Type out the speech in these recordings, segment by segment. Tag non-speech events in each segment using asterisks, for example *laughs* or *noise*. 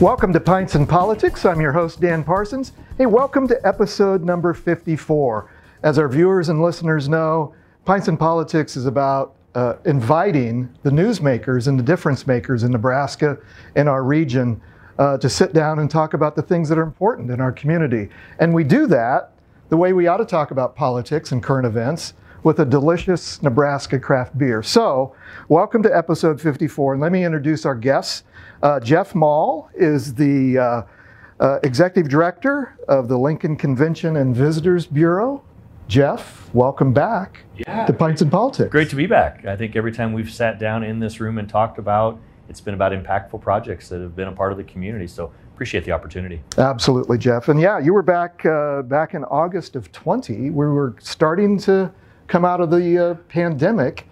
Welcome to Pints and Politics. I'm your host, Dan Parsons. Hey, welcome to episode number 54. As our viewers and listeners know, Pints and Politics is about uh, inviting the newsmakers and the difference makers in Nebraska and our region uh, to sit down and talk about the things that are important in our community. And we do that the way we ought to talk about politics and current events with a delicious Nebraska craft beer. So, welcome to episode 54. And let me introduce our guests. Uh, Jeff Maul is the uh, uh, executive director of the Lincoln Convention and Visitors Bureau. Jeff, welcome back Yeah. to Pints and Politics. Great to be back. I think every time we've sat down in this room and talked about, it's been about impactful projects that have been a part of the community. So appreciate the opportunity. Absolutely, Jeff. And yeah, you were back uh, back in August of 20. We were starting to come out of the uh, pandemic,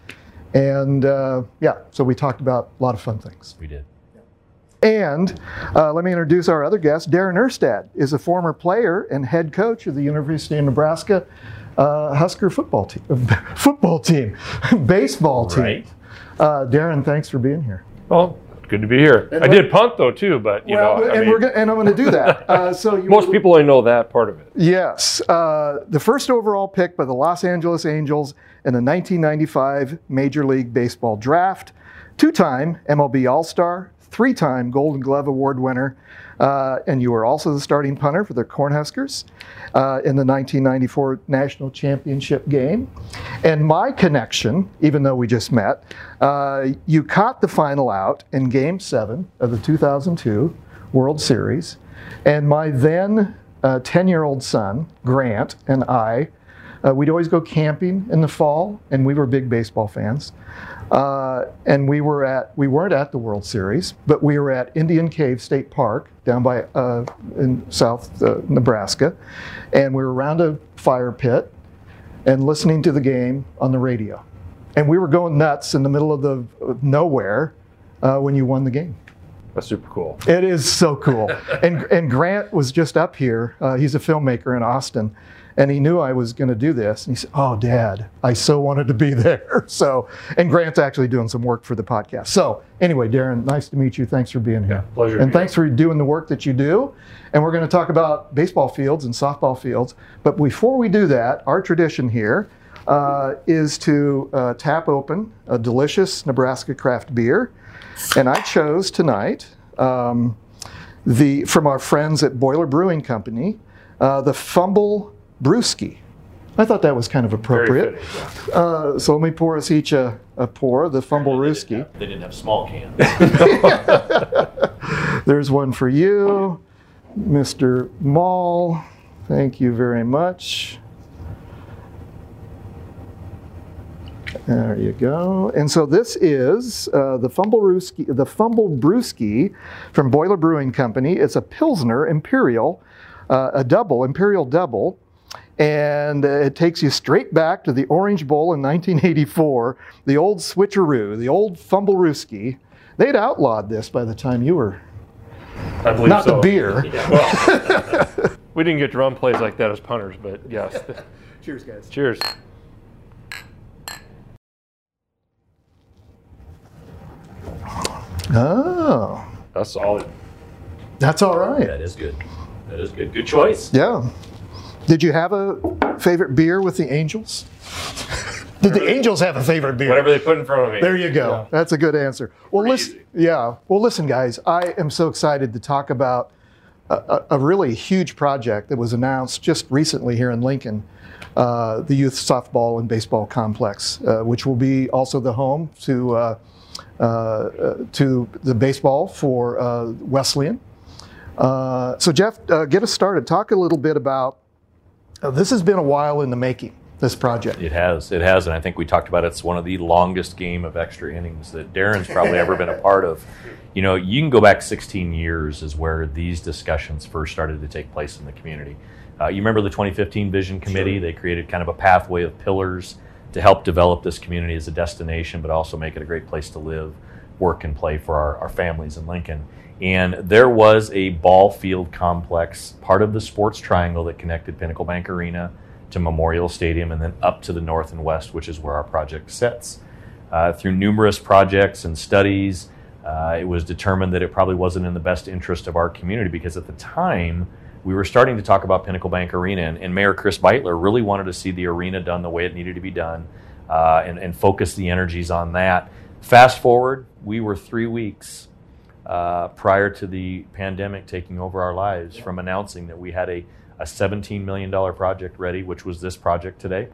and uh, yeah, so we talked about a lot of fun things. We did. And uh, let me introduce our other guest. Darren Erstad is a former player and head coach of the University of Nebraska uh, Husker football team, *laughs* football team, *laughs* baseball team. Right. Uh, Darren, thanks for being here. Well, good to be here. I did punt though too, but you well, know, I and mean, we're gonna, and I'm going to do that. *laughs* Uh, so you, most people only know that part of it. Yes, uh, the first overall pick by the Los Angeles Angels in the 1995 Major League Baseball draft, two-time MLB All-Star, three-time Golden Glove Award winner, uh, and you were also the starting punter for the Cornhuskers uh, in the 1994 National Championship game. And my connection, even though we just met, uh, you caught the final out in Game Seven of the 2002 World Series, and my then 10 year old son, Grant, and I, uh, we'd always go camping in the fall, and we were big baseball fans. Uh, and we were at we weren't at the World Series, but we were at Indian Cave State Park down by uh, in South uh, Nebraska, and we were around a fire pit and listening to the game on the radio, and we were going nuts in the middle of the of nowhere uh, when you won the game. That's super cool. It is so cool. *laughs* and and Grant was just up here. Uh, he's a filmmaker in Austin, and he knew I was going to do this. And he said, "Oh, Dad, I so wanted to be *laughs* there." So, and Grant's actually doing some work for the podcast. So, anyway, Darren, nice to meet you. Thanks for being here. Yeah, pleasure And thanks for doing the work that you do. And we're going to talk about baseball fields and softball fields. But before we do that, our tradition here uh, is to uh, tap open a delicious Nebraska craft beer. And I chose tonight um, the from our friends at Boiler Brewing Company, uh, the Fumble Brewski. I thought that was kind of appropriate. Very fitting. Uh, so let me pour us each a, a pour, the Fumble Brewski. They didn't have small cans. *laughs* There's one for you, Mr. Maul. Thank you very much. There you go. And so this is uh, the Fumble Brewski, the Fumble Brewski from Boiler Brewing Company. It's a Pilsner Imperial, uh, a double, Imperial double. And uh, it takes you straight back to the Orange Bowl in 1984, the old switcheroo, the old Fumble Brewski. They'd outlawed this by the time you were I believe not the so. beer. *laughs* Well, *laughs* we didn't get drum plays like that as punters, but yes. *laughs* Cheers, guys. Cheers. Oh, That's solid. that's all right. that is good. That is good. Good choice. Yeah. Did you have a favorite beer with the Angels? *laughs* Did the Angels have a favorite beer? Whatever they put in front of me. There you go. Yeah. That's a good answer. Well, Pretty listen. easy. Yeah. Well, listen, guys. I am so excited to talk about a, a, really huge project that was announced just recently here in Lincoln, uh, the Youth Softball and Baseball Complex, uh, which will be also the home to uh, uh, uh, to the baseball for uh, Wesleyan. Uh, so, Jeff, uh, get us started. Talk a little bit about. Uh, this has been a while in the making. This project. It has. It has. And I think we talked about it. it's one of the longest game of extra innings that Darren's probably ever been a part of. *laughs* You know, you can go back 16 years is where these discussions first started to take place in the community. Uh, you remember the 2015 Vision Committee? They created kind of a pathway of pillars to help develop this community as a destination, but also make it a great place to live, work, and play for our, our families in Lincoln. And there was a ball field complex, part of the sports triangle that connected Pinnacle Bank Arena to Memorial Stadium and then up to the north and west, which is where our project sits. Uh, through numerous projects and studies, Uh, it was determined that it probably wasn't in the best interest of our community because at the time we were starting to talk about Pinnacle Bank Arena, and, and Mayor Chris Beutler really wanted to see the arena done the way it needed to be done uh, and, and focus the energies on that. Fast forward, we were three weeks uh, prior to the pandemic taking over our lives from announcing that we had a, a $17 million project ready, which was this project today.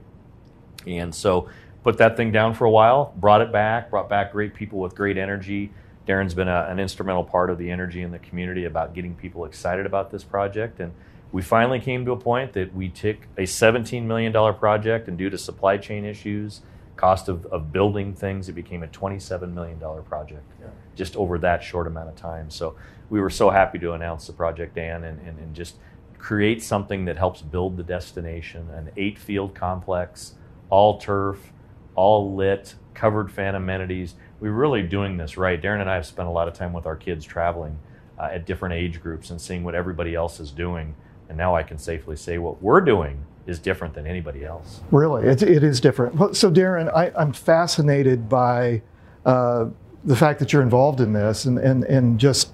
And so put that thing down for a while, brought it back, brought back great people with great energy. Darren's been a, an instrumental part of the energy in the community about getting people excited about this project. And we finally came to a point that we took a $17 million project, and due to supply chain issues, cost of, of building things, it became a $27 million project yeah. Just over that short amount of time. So we were so happy to announce the project, Dan, and, and, and just create something that helps build the destination an eight field complex, all turf, all lit, covered fan amenities. We're really doing this right. Darren and I have spent a lot of time with our kids traveling uh, at different age groups and seeing what everybody else is doing. And now I can safely say what we're doing is different than anybody else. Really, it, it is different. So, Darren, I, am fascinated by uh, the fact that you're involved in this, and, and, and just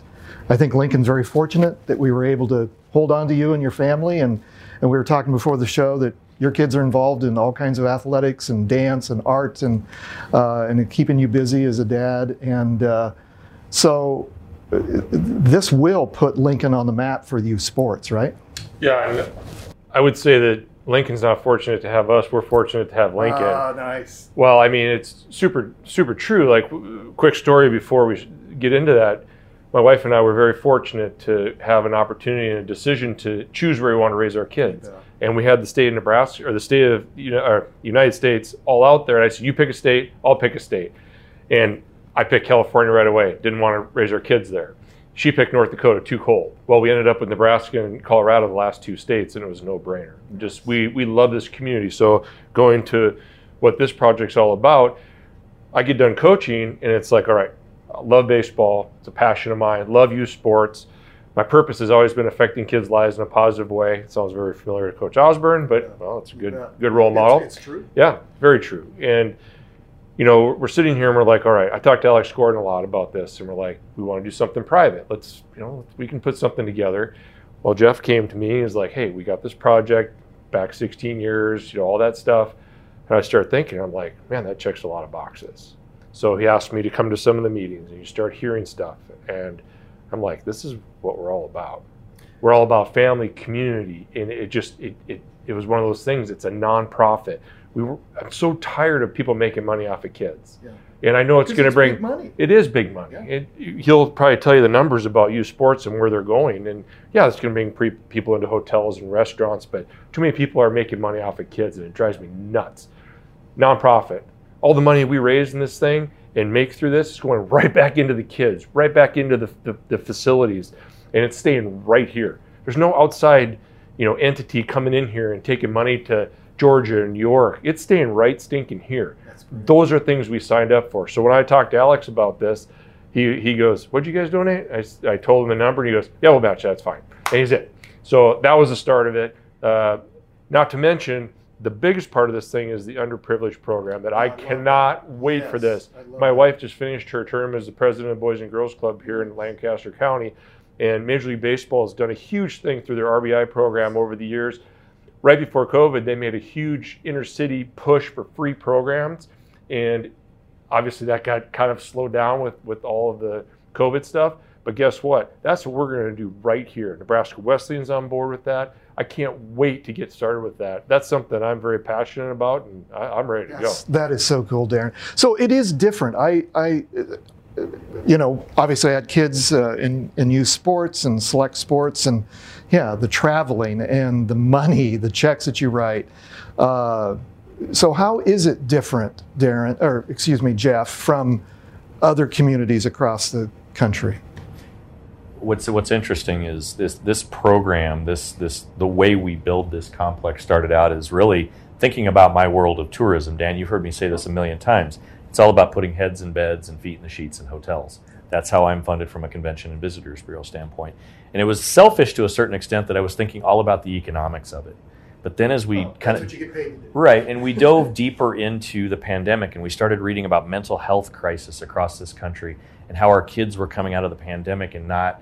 I think Lincoln's very fortunate that we were able to hold on to you and your family. And, and we were talking before the show that your kids are involved in all kinds of athletics and dance and art and, uh, and keeping you busy as a dad. And uh, so uh, this will put Lincoln on the map for youth sports, right? Yeah, I would say that Lincoln's not fortunate to have us. We're fortunate to have Lincoln. Ah, nice. Well, I mean, it's super, super true. Like, quick story before we get into that. My wife and I were very fortunate to have an opportunity and a decision to choose where we want to raise our kids. Yeah. And we had the state of Nebraska or the state of you know, our United States all out there. And I said, "You pick a state, I'll pick a state." And I picked California right away. Didn't want to raise our kids there. She picked North Dakota, too cold. Well, we ended up with Nebraska and Colorado, the last two states, and it was a no-brainer. Just we we love this community. So going to what this project's all about, I get done coaching, and it's like, all right, I love baseball. It's a passion of mine. Love youth sports. My purpose has always been affecting kids' lives in a positive way. It sounds very familiar to Coach Osborne, but well, it's a good yeah. good role model. It's, it's true. Yeah, very true. And you know, we're sitting here and we're like, all right, I talked to Alex Gordon a lot about this, and we're like, we want to do something private. Let's, you know, we can put something together. Well, Jeff came to me and was like, hey, we got this project back 16 years, you know, all that stuff. And I started thinking, I'm like, man, that checks a lot of boxes. So he asked me to come to some of the meetings, and you start hearing stuff. And I'm like, this is what we're all about. We're all about family, community, and it just it it, it was one of those things. It's a nonprofit we were, I'm so tired of people making money off of kids. Yeah. And I know it's going to bring money. It is big money. Yeah. It, he'll probably tell you the numbers about youth sports and where they're going. And yeah, it's going to bring pre- people into hotels and restaurants. But too many people are making money off of kids, and it drives me nuts. Nonprofit, all the money we raise in this thing and make through this is going right back into the kids, right back into the, the, the facilities, and it's staying right here. There's no outside, you know, entity coming in here and taking money to Georgia and New York. It's staying right stinking here. Those are things we signed up for. So when I talked to Alex about this, he, he goes, What'd you guys donate? I, I told him the number, and he goes, Yeah, we'll match that. That's fine. And he's it. So that was the start of it. Uh, not to mention, the biggest part of this thing is the underprivileged program that I, I cannot wait yes, for this. My that. wife just finished her term as the president of Boys and Girls Club here in Lancaster County, and Major League Baseball has done a huge thing through their RBI program over the years right before COVID, they made a huge inner city push for free programs. And obviously that got kind of slowed down with, with all of the COVID stuff. But guess what? That's what we're going to do right here. Nebraska Wesleyan's on board with that. I can't wait to get started with that. That's something I'm very passionate about, and I, am ready to yes, go. That is so cool, Darren. So it is different. I, I you know, obviously I had kids uh, in, in youth sports and select sports, and yeah, the traveling and the money, the checks that you write. Uh, so how is it different, Darren, or excuse me, Jeff, from other communities across the country? What's what's interesting is this this program, this this the way we build this complex started out is really thinking about my world of tourism. Dan, you've heard me say this a million times. It's all about putting heads in beds and feet in the sheets in hotels. That's how I'm funded from a convention and visitors bureau standpoint. And it was selfish to a certain extent that I was thinking all about the economics of it. But then as we Oh, kind of what you get paid to do. Right, and we dove *laughs* deeper into the pandemic and we started reading about mental health crisis across this country and how our kids were coming out of the pandemic and not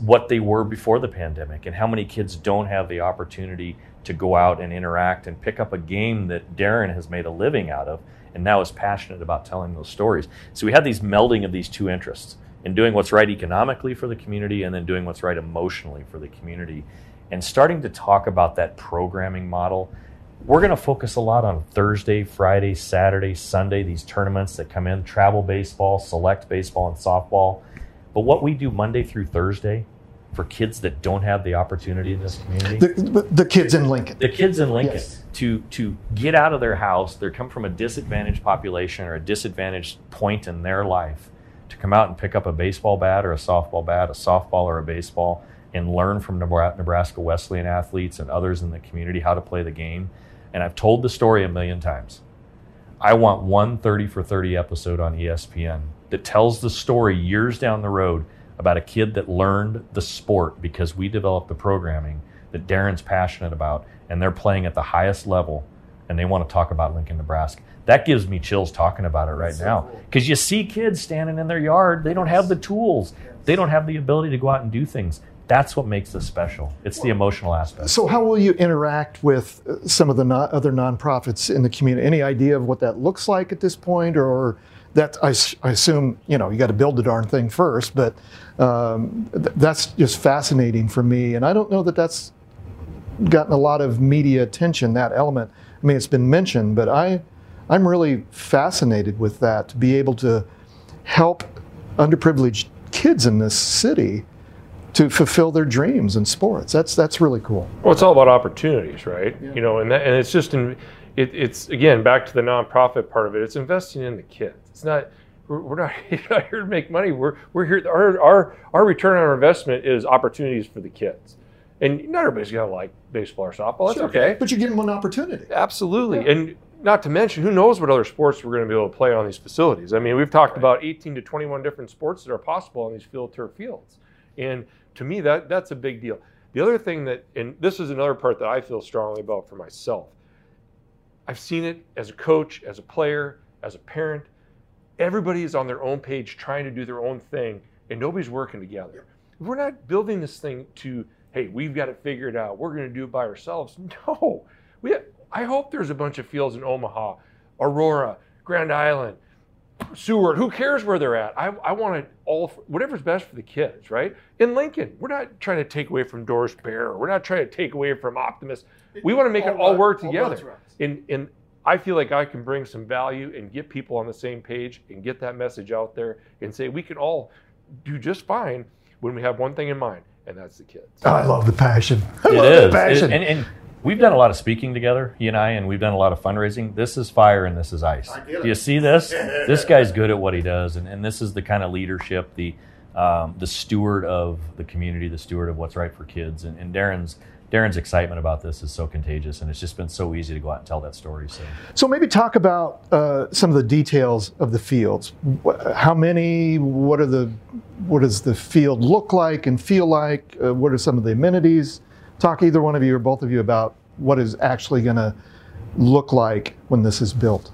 what they were before the pandemic and how many kids don't have the opportunity to go out and interact and pick up a game that Darren has made a living out of and now is passionate about telling those stories. So we had these melding of these two interests in doing what's right economically for the community and then doing what's right emotionally for the community and starting to talk about that programming model we're going to focus a lot on Thursday, Friday, Saturday, Sunday, these tournaments that come in travel baseball, select baseball, and softball. But what we do Monday through Thursday for kids that don't have the opportunity in this community, The, the kids in Lincoln. the kids in Lincoln, Yes. To, to get out of their house, they come from a disadvantaged population or a disadvantaged point in their life, to come out and pick up a baseball bat or a softball bat, a softball or a baseball, and learn from Nebraska Wesleyan athletes and others in the community how to play the game. And I've told the story a million times. I want one 30 for 30 episode on ESPN that tells the story years down the road about a kid that learned the sport because we developed the programming that Darren's passionate about and they're playing at the highest level and they want to talk about Lincoln, Nebraska. That gives me chills talking about it right now. cool. Because you see kids standing in their yard, they don't have the tools, they don't have the ability to go out and do things. That's what makes this special. It's the emotional aspect. So, how will you interact with uh, some of the other nonprofits in the community? Any idea of what that looks like at this point, or that I assume you know you got to build the darn thing first, but um, th- that's just fascinating for me, and I don't know that that's gotten a lot of media attention. That element. I mean, it's been mentioned, but I I'm really fascinated with that to be able to help underprivileged kids in this city to fulfill their dreams in sports. That's that's really cool. Well, it's all about opportunities, right? You know, and that, and it's just in, it, it's again back to the nonprofit part of it. It's investing in the kids. It's not we're, we're not, *laughs* not here to make money. We're we're here. Our our our return on our investment is opportunities for the kids, and not everybody's gonna like baseball or softball. That's okay. But you give them an opportunity. Absolutely. And not to mention, who knows what other sports we're going to be able to play on these facilities. I mean, we've talked about 18 to 21 different sports that are possible on these field turf fields. And to me, that that's a big deal. The other thing that, and this is another part that I feel strongly about for myself, I've seen it as a coach, as a player, as a parent. Everybody is on their own page trying to do their own thing, and nobody's working together. We're not building this thing to, hey, we've got it figured out. We're going to do it by ourselves. *laughs* No. We, I hope there's a bunch of fields in Omaha, Aurora, Grand Island, Seward. Who cares where they're at? I, I want it all, for, whatever's best for the kids, right? In Lincoln, we're not trying to take away from Doris Bair. We're not trying to take away from Optimus. We want to make it all work together. And, and I feel like I can bring some value and get people on the same page and get that message out there and say we can all do just fine when we have one thing in mind, and that's the kids. I love the passion. *laughs* I It love is. the passion. It- and, and we've done a lot of speaking together, he and I, and we've done a lot of fundraising. This is fire and this is ice. Do you see this? *laughs* this guy's good at what he does, and, and this is the kind of leadership, the um, the steward of the community, the steward of what's right for kids. And, and Darren's Darren's excitement about this is so contagious, and it's just been so easy to go out and tell that story. So so maybe talk about uh, some of the details of the fields. How many? What are the? What does the field look like and feel like? Uh, what are some of the amenities? Talk either one of you or both of you about what is actually going to look like when this is built.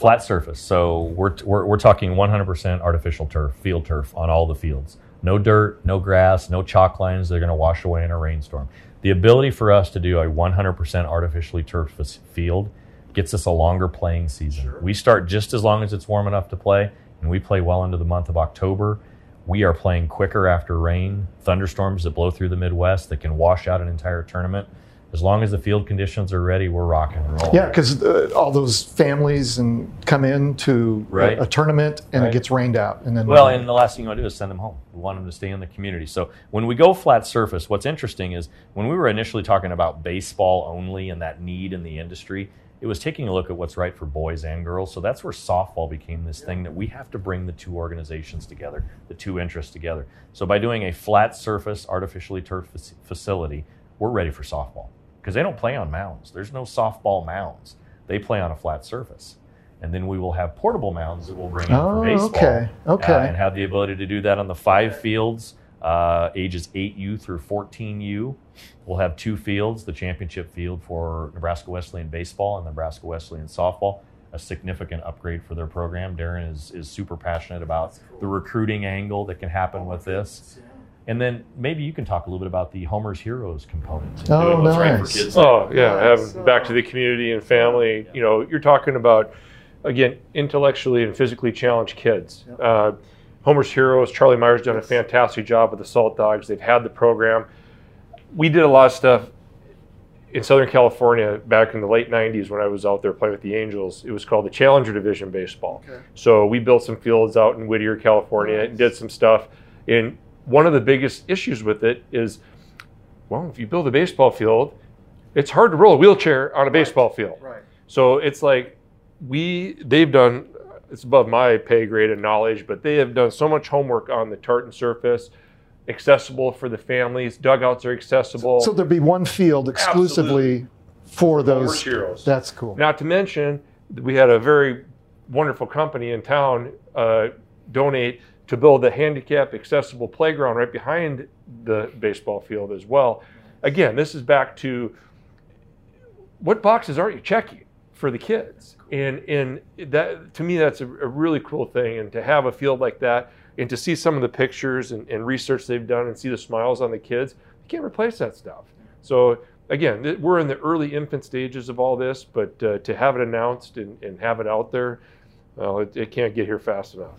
Flat surface. So we're, we're, we're talking 100% artificial turf, field turf on all the fields. No dirt, no grass, no chalk lines that are going to wash away in a rainstorm. The ability for us to do a 100% artificially turfed f- field gets us a longer playing season. We start just as long as it's warm enough to play, and we play well into the month of October. We are playing quicker after rain, thunderstorms that blow through the Midwest that can wash out an entire tournament. As long as the field conditions are ready, we're rocking and rolling. Yeah, because uh, all those families and come in to a- Right. a, tournament and Right. it gets rained out, and then Well, and the last thing you want to do is send them home. We want them to stay in the community. So when we go flat surface, what's interesting is when we were initially talking about baseball only and that need in the industry, it was taking a look at what's right for boys and girls. So that's where softball became this thing that we have to bring the two organizations together, the two interests together. So by doing a flat surface, artificially turf facility, we're ready for softball because they don't play on mounds. There's no softball mounds. They play on a flat surface. And then we will have portable mounds that we'll bring in Oh, for baseball okay, okay. uh, and have the ability to do that on the five fields uh, ages 8U through 14U. We'll have two fields the championship field for Nebraska Wesleyan baseball and Nebraska Wesleyan softball. A significant upgrade for their program. Darren is, is super passionate about the recruiting angle that can happen with this. And then maybe you can talk a little bit about the Homer's Heroes component. Oh, Doing what's right for nice. kids. Oh yeah, Nice. having back to the community and family. You know, you're talking about again intellectually and physically challenged kids. Yep. Uh, Homer's Heroes, Charlie Meyer's done a fantastic job with the Saltdogs. They've had the program. We did a lot of stuff in Southern California back in the late '90s when I was out there playing with the Angels. It was called the Challenger Division baseball. Okay. So we built some fields out in Whittier, California, and did some stuff. And one of the biggest issues with it is, well, if you build a baseball field, it's hard to roll a wheelchair on a baseball field. Right. So it's like we they've done it's above my pay grade and knowledge, but they have done so much homework on the tartan surface, accessible for the families. Dugouts are accessible. So there'd be one field exclusively for those. Heroes. That's cool. Not to mention, we had a very wonderful company in town uh, donate to build a handicap accessible playground right behind the baseball field as well. Again, this is back to what boxes aren't you checking for the kids? And and that to me that's a, a really cool thing. And to have a field like that and to see some of the pictures and, and research they've done and see the smiles on the kids, you can't replace that stuff. So again, we're in the early infant stages of all this, but uh, to have it announced and, and have it out there, well, it, it can't get here fast enough.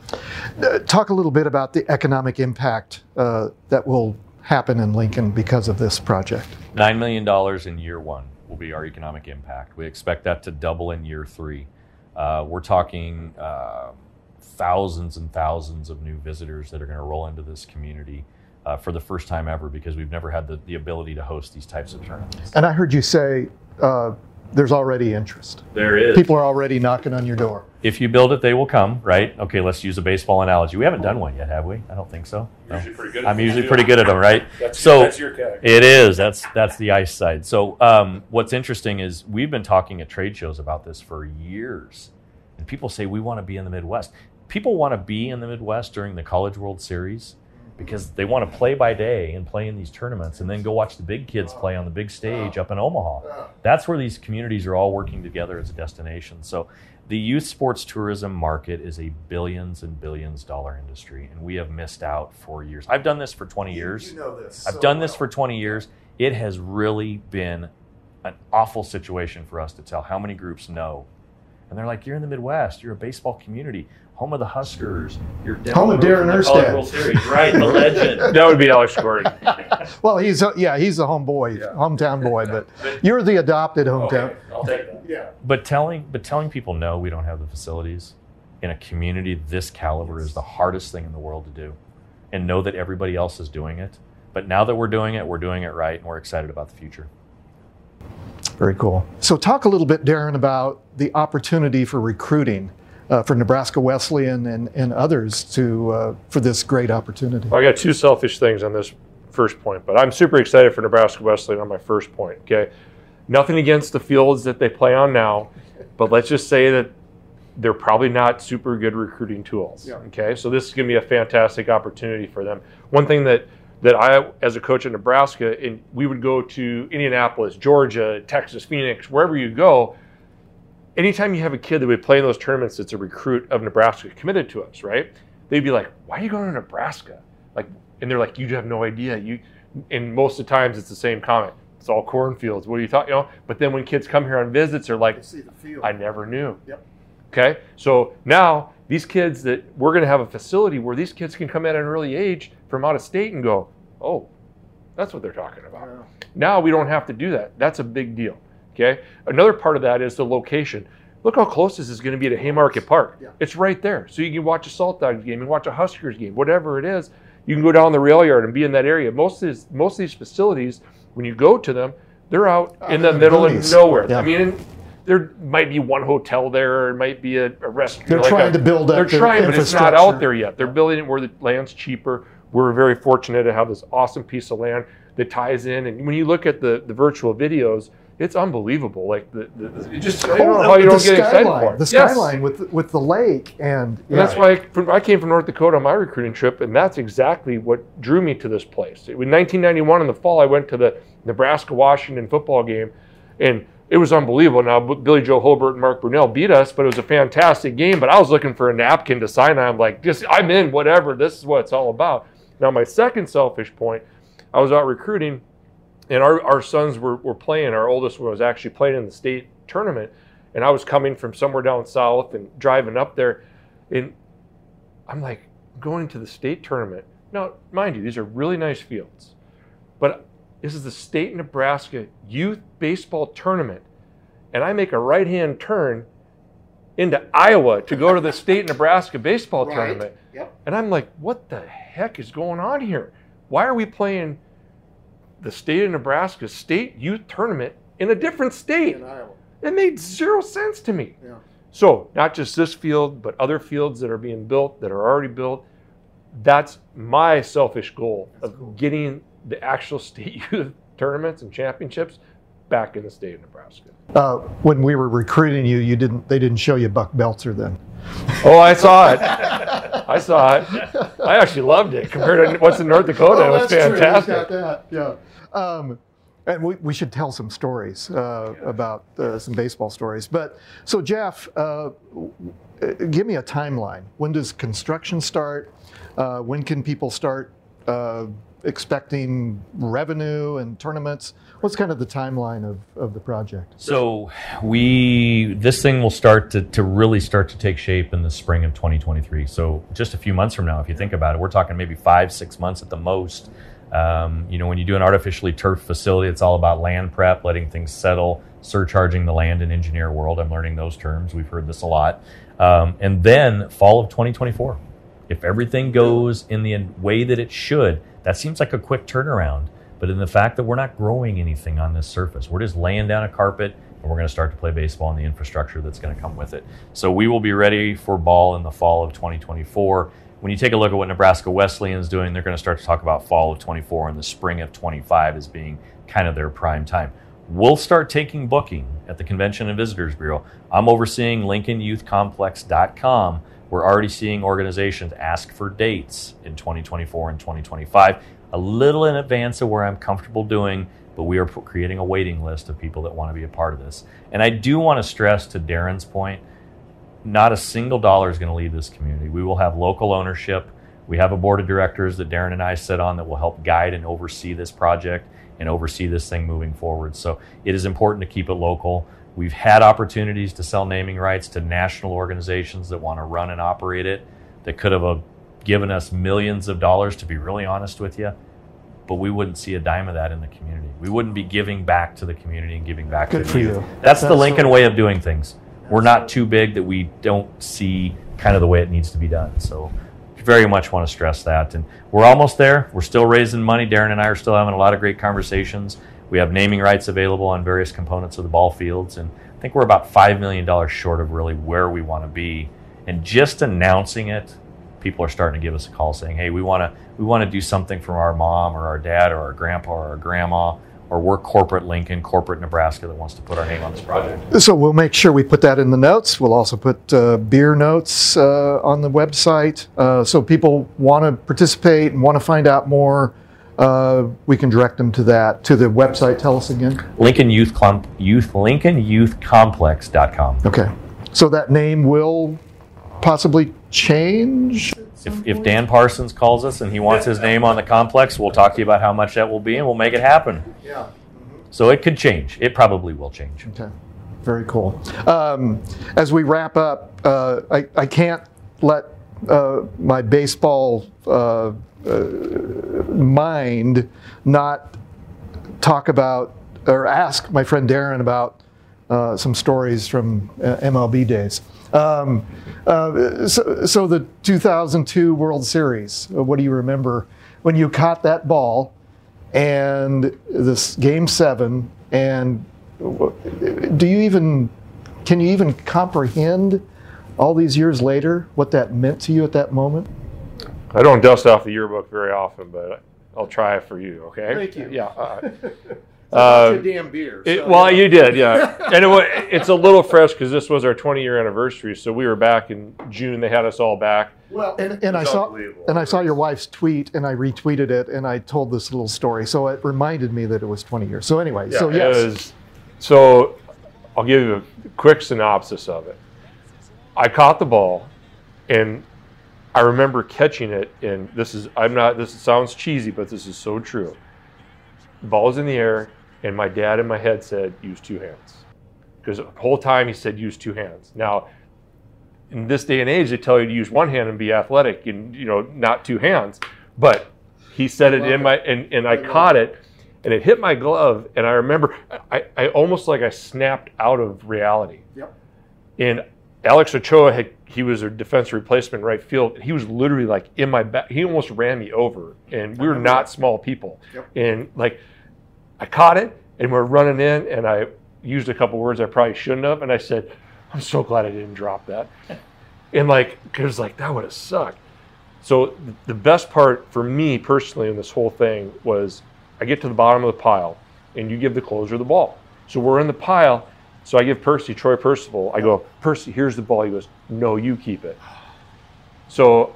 Uh, talk a little bit about the economic impact uh, that will happen in Lincoln because of this project. $9 million in year one will be our economic impact. We expect that to double in year three. Uh, we're talking uh, thousands and thousands of new visitors that are going to roll into this community uh, for the first time ever because we've never had the, the ability to host these types of tournaments. And I heard you say uh, there's already interest. There is. People are already knocking on your door. If you build it, they will come, right? Okay, let's use a baseball analogy. We haven't done one yet, have we? I don't think so. No. pretty good. I'm usually pretty good at them, right? so your category. It is. That's that's the ice side. So um, what's interesting is we've been talking at trade shows about this for years, and people say we want to be in the Midwest. People want to be in the Midwest during the College World Series because they want to play by day and play in these tournaments, and then go watch the big kids play on the big stage up in Omaha. That's where these communities are all working together as a destination. So. The youth sports tourism market is a billions and billions dollar industry, and we have missed out for years. I've done this for 20 years. You know this. I've done this for 20 years. It has really been an awful situation for us to tell how many groups know. And they're like, you're in the Midwest, you're a baseball community, home of the Huskers, you're down Home of the road Darren from the College Erstad. World Series, right? The legend. *laughs* That would be Alex Gordon. *laughs* Well, he's a, yeah, he's a home boy, hometown boy, but you're the adopted hometown. I'll take that. Yeah. But telling, but telling people no, we don't have the facilities in a community this caliber is the hardest thing in the world to do, and know that everybody else is doing it. But now that we're doing it, we're doing it right, and we're excited about the future. Very cool. So, talk a little bit, Darren, about the opportunity for recruiting uh, for Nebraska Wesleyan and, and others to uh, for this great opportunity. I got two selfish things on this first point, but I'm super excited for Nebraska Wesleyan on my first point. Okay, nothing against the fields that they play on now, but let's just say that they're probably not super good recruiting tools. Yeah. Okay, so this is going to be a fantastic opportunity for them. One thing that that I, as a coach at Nebraska, and we would go to Indianapolis, Georgia, Texas, Phoenix, wherever you go. Anytime you have a kid that would play in those tournaments that's a recruit of Nebraska committed to us, right? They'd be like, "Why are you going to Nebraska?" Like, and they're like, "You have no idea." You, and most of the times it's the same comment. It's all cornfields. What are you talking? You know. But then when kids come here on visits, they're like, See the field. I never knew. Yep. Okay. So now these kids that we're going to have a facility where these kids can come at an early age from out of state and go, oh, that's what they're talking about. Now we don't have to do that. That's a big deal. Okay. Another part of that is the location. Look how close this is going to be to Haymarket Park. Yeah. It's right there. So you can watch a Saltdogs game and watch a Huskers game, whatever it is. You can go down the rail yard and be in that area. Most of these, most of these facilities, when you go to them, they're out Out in the middle of nowhere. Yeah. I mean, there might be one hotel there, or it might be a, a restaurant. They're like trying a- to build up They're trying, but it's not out there yet. They're building it where the land's cheaper. We're very fortunate to have this awesome piece of land that ties in. And when you look at the, the virtual videos, it's unbelievable. Like the, the, just I don't know how you don't get excited skyline, for it. The Yes. skyline with with the lake and, And that's why I, from, I came from North Dakota on my recruiting trip, and that's exactly what drew me to this place. In 1991, in the fall, I went to the Nebraska Washington football game, and it was unbelievable. Now, Billy Joe Hobert and Mark Brunell beat us, but it was a fantastic game. But I was looking for a napkin to sign on. I'm like, just I'm in, whatever. This is what it's all about. Now, my second selfish point, I was out recruiting, and our, our sons were, were playing. Our oldest one was actually playing in the state tournament, and I was coming from somewhere down south and driving up there, and I'm like going to the state tournament. Now, mind you, these are really nice fields, but this is the state Nebraska youth baseball tournament, and I make a right hand turn into Iowa to go to the state Nebraska baseball Right. tournament. Yep. And I'm like, what the heck is going on here? Why are we playing the state of Nebraska state youth tournament in a different state? In Iowa. It made zero sense to me. Yeah. So, not just this field, but other fields that are being built, that are already built. That's my selfish goal That's of cool. getting the actual *laughs* state youth tournaments and championships back in the state of Nebraska. Uh, when we were recruiting you, you didn't. They didn't show you Buck Beltzer then. Oh, I saw it. I saw it. I actually loved it compared to what's in North Dakota. it was fantastic. that. Yeah. Um, and we, we should tell some stories uh, about uh, some baseball stories. But so Jeff, uh, uh, give me a timeline. When does construction start? Uh, when can people start uh, expecting revenue and tournaments? What's kind of the timeline of, of the project? So we this thing will start to, to really start to take shape in the spring of 2023. So just a few months from now, if you think about it, we're talking maybe five six months at the most. Um, you know, when you do an artificially turfed facility, it's all about land prep, letting things settle, surcharging the land and engineer world. I'm learning those terms. We've heard this a lot. Um, and then fall of 2024. If everything goes in the way that it should, that seems like a quick turnaround. But in the fact that we're not growing anything on this surface, we're just laying down a carpet and we're going to start to play baseball and the infrastructure that's going to come with it. So we will be ready for ball in the fall of 2024. When you take a look at what Nebraska Wesleyan is doing, they're going to start to talk about fall of 24 and the spring of 25 as being kind of their prime time. We'll start taking booking at the Convention and Visitors Bureau. I'm overseeing LincolnYouthComplex.com. We're already seeing organizations ask for dates in 2024 and 2025, a little in advance of where I'm comfortable doing, but we are creating a waiting list of people that want to be a part of this. And I do want to stress to Darren's point, not a single dollar is going to leave this community. We will have local ownership. We have a board of directors that Darren and I sit on that will help guide and oversee this project and oversee this thing moving forward. So it is important to keep it local. We've had opportunities to sell naming rights to national organizations that want to run and operate it that could have uh, given us millions of dollars, to be really honest with you. But we wouldn't see a dime of that in the community. We wouldn't be giving back to the community and giving back Good to the for you. That's the Lincoln way of doing things. We're not too big that we don't see kind of the way it needs to be done. So very much want to stress that. And we're almost there. We're still raising money. Darren and I are still having a lot of great conversations. We have naming rights available on various components of the ball fields. And I think we're about $5 million short of really where we want to be. And just announcing it, people are starting to give us a call saying, hey, we want to, we want to do something from our mom or our dad or our grandpa or our grandma. Or we're corporate Lincoln, corporate Nebraska that wants to put our name on this project. So we'll make sure we put that in the notes. We'll also put uh, beer notes uh, on the website. Uh, so people want to participate and want to find out more. Uh, we can direct them to that to the website. Tell us again. Lincoln Youth, Clump, Youth Lincoln Youth Complex.com. Okay. So that name will possibly change. If, if Dan Parsons calls us and he wants his name on the complex, we'll talk to you about how much that will be and we'll make it happen. Yeah. So it could change. It probably will change. Okay. Very cool. Um, as we wrap up, uh, I, I can't let uh, my baseball uh, uh, mind not talk about or ask my friend Darren about uh, some stories from uh, MLB days. Um, so, so the 2002 World Series. What do you remember when you caught that ball and this Game Seven? And do you even can you even comprehend all these years later what that meant to you at that moment? I don't dust off the yearbook very often, but I'll try it for you. Okay. Thank you. Yeah. *laughs* Uh, Uh, damn beer. It, well, you did, yeah. *laughs* and it, wa- it's a little fresh because this was our 20 year anniversary. So we were back in June. They had us all back. Well, and, and I saw and I saw your wife's tweet, and I retweeted it, and I told this little story, so it reminded me that it was 20 years. So anyway, so it yes, was- so I'll give you a quick synopsis of it. I caught the ball, and I remember catching it. And this is I'm not. This sounds cheesy, but this is so true. The ball was in the air, and my dad in my head said, "Use two hands," because the whole time he said, "Use two hands." Now, in this day and age, they tell you to use one hand and be athletic, and you know, not two hands. But he said it in my, and, and I caught it, and it hit my glove, and I remember, I, I almost like I snapped out of reality. Yep. And Alex Ochoa had, he was a defense replacement right field. He was literally like in my back. He almost ran me over, and we were not small people. Yep. And like, I caught it, and we're running in, and I used a couple words I probably shouldn't have, and I said, "I'm so glad I didn't drop that." *laughs* And like, because like that would have sucked. So the best part for me personally in this whole thing was I get to the bottom of the pile and you give the closer the ball. So we're in the pile. So I give Percy, Troy Percival, I go, Percy, here's the ball. He goes, No, you keep it. So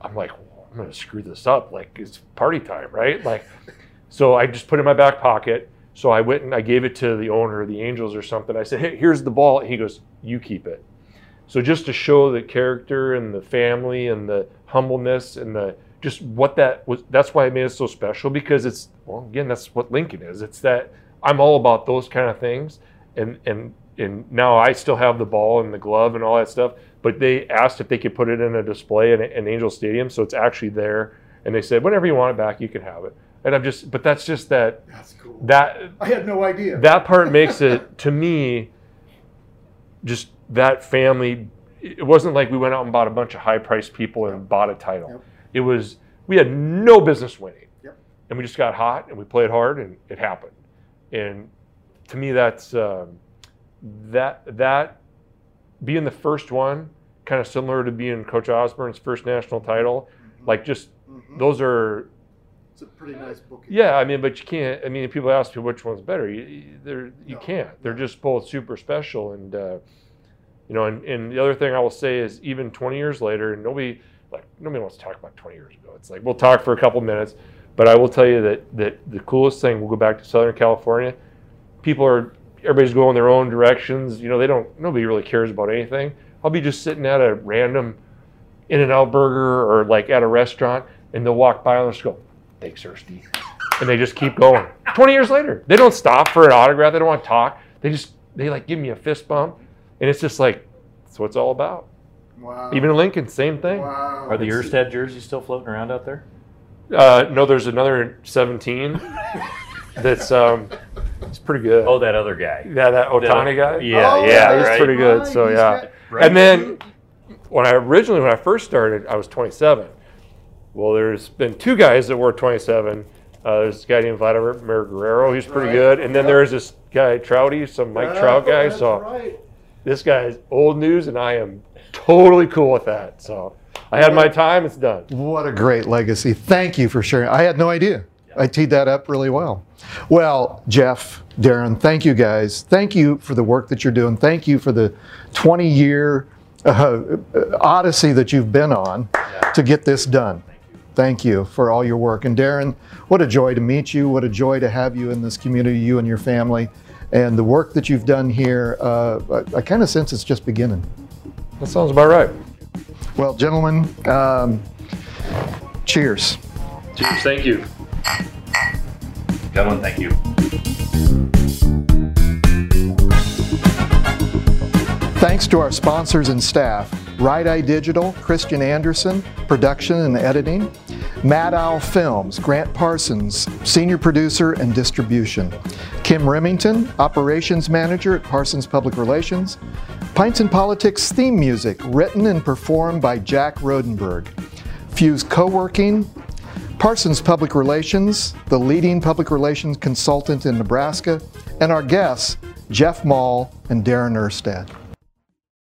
I'm like, I'm gonna screw this up. Like it's party time, right? Like so I just put it in my back pocket. So I went and I gave it to the owner of the Angels or something. I said, Hey, here's the ball. He goes, You keep it. So just to show the character and the family and the humbleness and the just what that was that's why it made it so special because it's well again that's what Lincoln is. It's that I'm all about those kind of things and and and now I still have the ball and the glove and all that stuff. But they asked if they could put it in a display in, in Angel Stadium, so it's actually there. And they said, whenever you want it back, you can have it. And I'm just, but that's just that that's cool. that I had no idea. that part makes it *laughs* to me just that family it wasn't like we went out and bought a bunch of high priced people and bought a title Yep. it was we had no business winning Yep. and we just got hot and we played hard and it happened and to me that's um, that that being the first one kind of similar to being coach osborne's first national title like just Mhm. those are It's a pretty nice book. yeah, I mean, but you can't. I mean, if people ask you which one's better, you, you, they're, you No, can't. They're just both super special, and uh, you know. And, and the other thing I will say is, even 20 years later, and nobody like nobody wants to talk about 20 years ago. It's like we'll talk for a couple minutes, but I will tell you that that the coolest thing. We'll go back to Southern California. People are everybody's going their own directions. You know, they don't. Nobody really cares about anything. I'll be just sitting at a random In and Out Burger or like at a restaurant, and they'll walk by and they'll just go, "Thanks, Thirsty," and they just keep going. Twenty years later, they don't stop for an autograph. They don't want to talk. They just they like give me a fist bump, and it's just like that's what it's all about. Wow. Even in Lincoln, same thing. wow. Are the Erstad jerseys still floating around out there? Uh, no, there's another 17 *laughs* that's um, it's pretty good. Oh, that other guy. yeah, that Ohtani guy. Yeah, Oh, yeah, he's right. pretty good. So he's yeah, got- Right. and then when I originally when I first started, I was 27. Well, there's been two guys that were 27. Uh, there's a guy named Vladimir Guerrero. He's pretty Right. good. And then Yep. there's this guy Trouty, some Mike Yeah, Trout guy. that's So right. this guy's old news, and I am totally cool with that. So I had my time. It's done. What a great legacy. Thank you for sharing. I had no idea. I teed that up really well. Well, Jeff, Darren, thank you guys. Thank you for the work that you're doing. Thank you for the 20 year uh, odyssey that you've been on to get this done. Thank you for all your work. And Darren, what a joy to meet you. What a joy to have you in this community, you and your family. And the work that you've done here, uh, I, I kind of sense it's just beginning. That sounds about right. Well, gentlemen, um, cheers. Cheers. Thank you. Gentlemen, thank you. Thanks to our sponsors and staff, Right Eye Digital, Christian Anderson, production and editing, Mad Owl Films, Grant Parsons, senior producer and distribution, Kim Remington, operations manager at Parsons Public Relations, Pints and Politics theme music written and performed by Jack Rodenberg, Fuse Co-working, Parsons Public Relations, the leading public relations consultant in Nebraska, and our guests, Jeff Maul and Darren Erstad.